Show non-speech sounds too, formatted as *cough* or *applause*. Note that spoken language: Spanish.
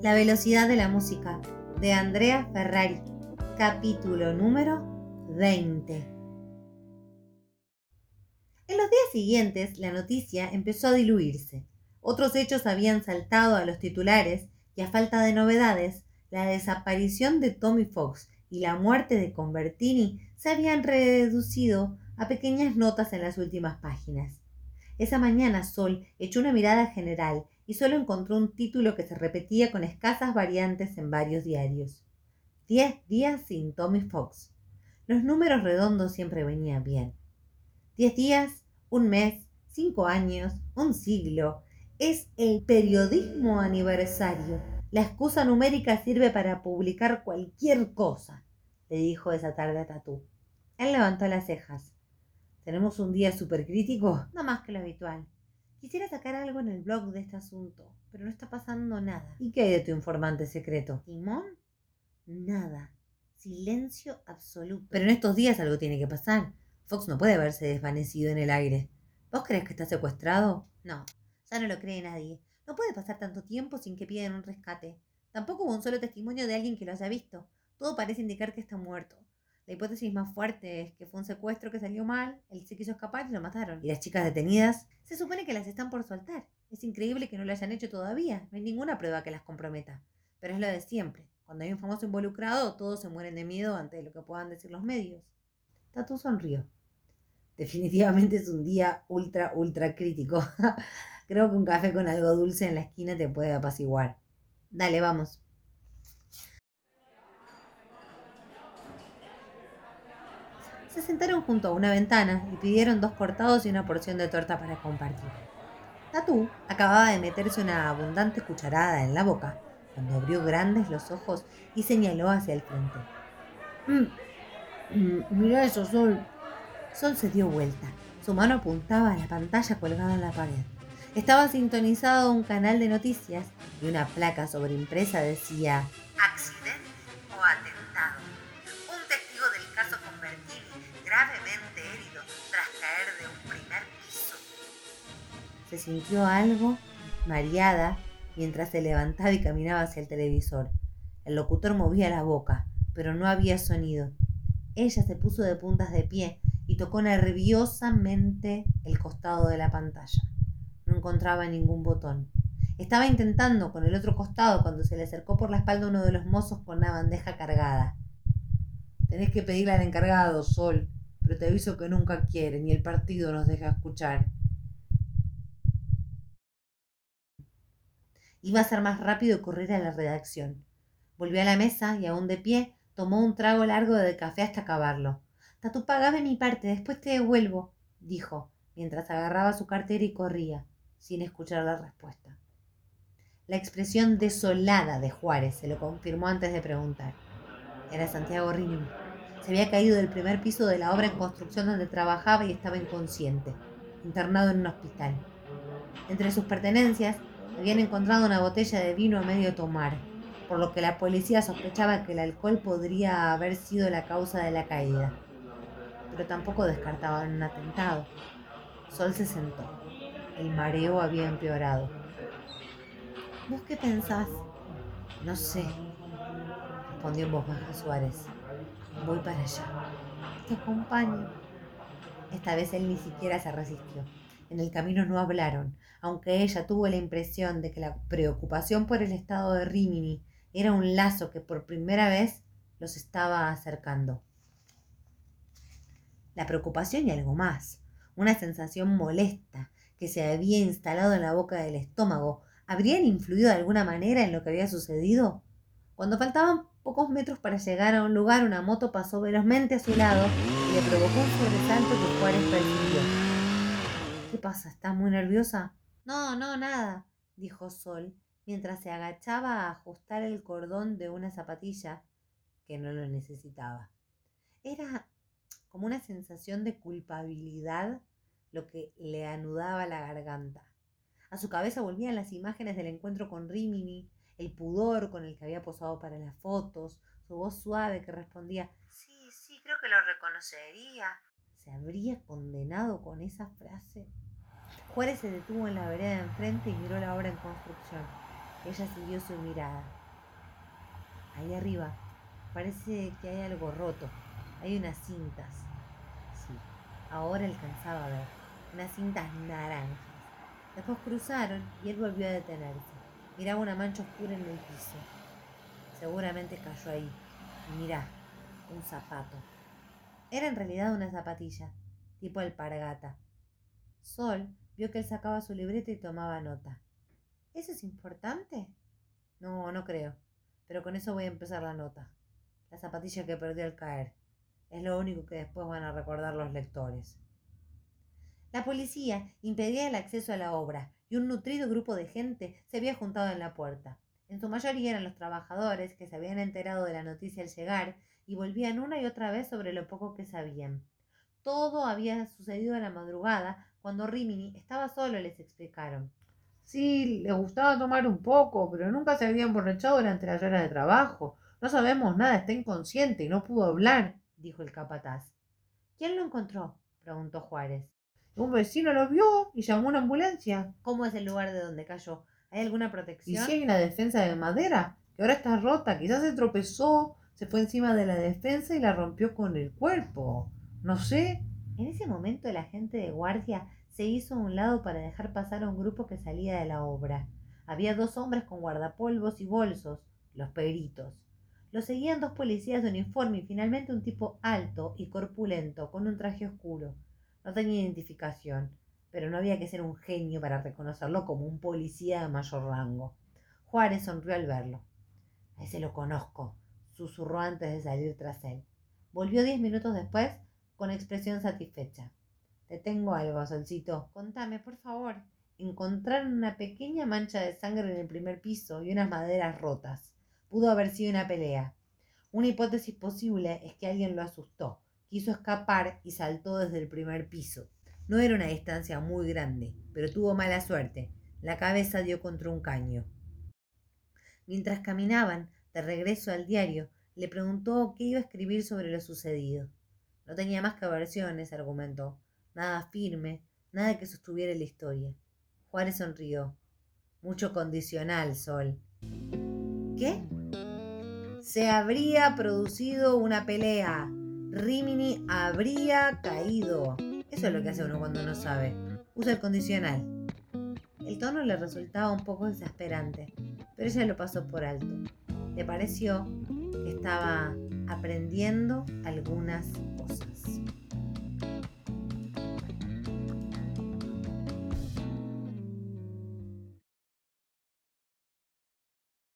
La velocidad de la música, de Andrea Ferrari, capítulo número 20. En los días siguientes, la noticia empezó a diluirse. Otros hechos habían saltado a los titulares y a falta de novedades, la desaparición de Tommy Fox y la muerte de Convertini se habían reducido a pequeñas notas en las últimas páginas. Esa mañana Sol echó una mirada general y solo encontró un título que se repetía con escasas variantes en varios diarios. Diez días sin Tommy Fox. Los números redondos siempre venían bien. Diez días, un mes, cinco años, un siglo. Es el periodismo aniversario. La excusa numérica sirve para publicar cualquier cosa, le dijo esa tarde a Tatú. Él levantó las cejas. ¿Tenemos un día súper crítico? No más que lo habitual. Quisiera sacar algo en el blog de este asunto, pero no está pasando nada. ¿Y qué hay de tu informante secreto? ¿Timón? Nada. Silencio absoluto. Pero en estos días algo tiene que pasar. Fox no puede haberse desvanecido en el aire. ¿Vos crees que está secuestrado? No, ya no lo cree nadie. No puede pasar tanto tiempo sin que pidan un rescate. Tampoco hubo un solo testimonio de alguien que lo haya visto. Todo parece indicar que está muerto. La hipótesis más fuerte es que fue un secuestro que salió mal, él se quiso escapar y lo mataron. ¿Y las chicas detenidas? Se supone que las están por soltar. Es increíble que no lo hayan hecho todavía. No hay ninguna prueba que las comprometa. Pero es lo de siempre. Cuando hay un famoso involucrado, todos se mueren de miedo ante lo que puedan decir los medios. Tatu sonrió. Definitivamente es un día ultra, ultra crítico. *laughs* Creo que un café con algo dulce en la esquina te puede apaciguar. Dale, vamos. Se sentaron junto a una ventana y pidieron dos cortados y una porción de torta para compartir. Tatú acababa de meterse una abundante cucharada en la boca cuando abrió grandes los ojos y señaló hacia el frente. Mm, mm, mira eso, Sol. Sol se dio vuelta. Su mano apuntaba a la pantalla colgada en la pared. Estaba sintonizado un canal de noticias y una placa sobreimpresa decía Se sintió algo mareada mientras se levantaba y caminaba hacia el televisor. El locutor movía la boca, pero no había sonido. Ella se puso de puntas de pie y tocó nerviosamente el costado de la pantalla. No encontraba ningún botón. Estaba intentando con el otro costado cuando se le acercó por la espalda uno de los mozos con una bandeja cargada. Tenés que pedirle al encargado, Sol, pero te aviso que nunca quiere, ni el partido nos deja escuchar. Iba a ser más rápido correr a la redacción. Volvió a la mesa y, aún de pie, tomó un trago largo de café hasta acabarlo. Tatu, pagame mi parte, después te devuelvo, dijo, mientras agarraba su cartera y corría sin escuchar la respuesta. La expresión desolada de Juárez se lo confirmó antes de preguntar. Era Santiago Rimini. Se había caído del primer piso de la obra en construcción donde trabajaba y estaba inconsciente, internado en un hospital. Entre sus pertenencias habían encontrado una botella de vino a medio tomar, por lo que la policía sospechaba que el alcohol podría haber sido la causa de la caída. Pero tampoco descartaban un atentado. Sol se sentó. El mareo había empeorado. ¿Vos qué pensás? No sé, respondió en voz baja Suárez. Voy para allá. Te acompaño. Esta vez él ni siquiera se resistió. En el camino no hablaron, aunque ella tuvo la impresión de que la preocupación por el estado de Rimini era un lazo que por primera vez los estaba acercando. La preocupación y algo más, una sensación molesta, que se había instalado en la boca del estómago habrían influido de alguna manera en lo que había sucedido? Cuando faltaban pocos metros para llegar a un lugar, una moto pasó velozmente a su lado y le provocó un sobresalto que Juárez percibió. ¿Qué pasa? ¿Estás muy nerviosa? No, no, nada, dijo Sol, mientras se agachaba a ajustar el cordón de una zapatilla que no lo necesitaba. Era como una sensación de culpabilidad lo que le anudaba la garganta. A su cabeza volvían las imágenes del encuentro con Rimini, el pudor con el que había posado para las fotos, su voz suave que respondía Sí, sí, creo que lo reconocería. ¿Se habría condenado con esa frase? Juárez se detuvo en la vereda de enfrente y miró la obra en construcción. Ella siguió su mirada. Ahí arriba parece que hay algo roto. Hay unas cintas. Sí, ahora alcanzaba a ver. Unas cintas naranjas. Después cruzaron y él volvió a detenerse. Miraba una mancha oscura en el piso. Seguramente cayó ahí. Y mirá, un zapato. Era en realidad una zapatilla, tipo alpargata. Sol vio que él sacaba su libreta y tomaba nota. ¿Eso es importante? No, no creo. Pero con eso voy a empezar la nota. La zapatilla que perdió al caer. Es lo único que después van a recordar los lectores. La policía impedía el acceso a la obra y un nutrido grupo de gente se había juntado en la puerta. En su mayoría eran los trabajadores que se habían enterado de la noticia al llegar y volvían una y otra vez sobre lo poco que sabían. Todo había sucedido en la madrugada, cuando Rimini estaba solo, les explicaron. Sí, le gustaba tomar un poco, pero nunca se había emborrachado durante las horas de trabajo. No sabemos nada, está inconsciente y no pudo hablar, dijo el capataz. ¿Quién lo encontró? preguntó Juárez. Un vecino lo vio y llamó a una ambulancia. ¿Cómo es el lugar de donde cayó? ¿Hay alguna protección? Y si hay una defensa de madera, que ahora está rota, quizás se tropezó, se fue encima de la defensa y la rompió con el cuerpo. No sé. En ese momento el agente de guardia se hizo a un lado para dejar pasar a un grupo que salía de la obra. Había dos hombres con guardapolvos y bolsos, los peritos. Lo seguían dos policías de uniforme y finalmente un tipo alto y corpulento, con un traje oscuro. No tenía identificación pero no había que ser un genio para reconocerlo como un policía de mayor rango. Juárez sonrió al verlo. Ese lo conozco, susurró antes de salir tras él. Volvió diez minutos después con expresión satisfecha. Te tengo algo, Solcito. Contame, por favor. Encontraron una pequeña mancha de sangre en el primer piso y unas maderas rotas. Pudo haber sido una pelea. Una hipótesis posible es que alguien lo asustó, quiso escapar y saltó desde el primer piso. No era una distancia muy grande, pero tuvo mala suerte. La cabeza dio contra un caño. Mientras caminaban de regreso al diario, le preguntó qué iba a escribir sobre lo sucedido. No tenía más que versiones, argumentó. Nada firme, nada que sostuviera la historia. Juárez sonrió. Mucho condicional, Sol. ¿Qué? Se habría producido una pelea. Rimini habría caído. Eso es lo que hace uno cuando no sabe. Usa el condicional. El tono le resultaba un poco exasperante, pero ella lo pasó por alto. Le pareció que estaba aprendiendo algunas cosas.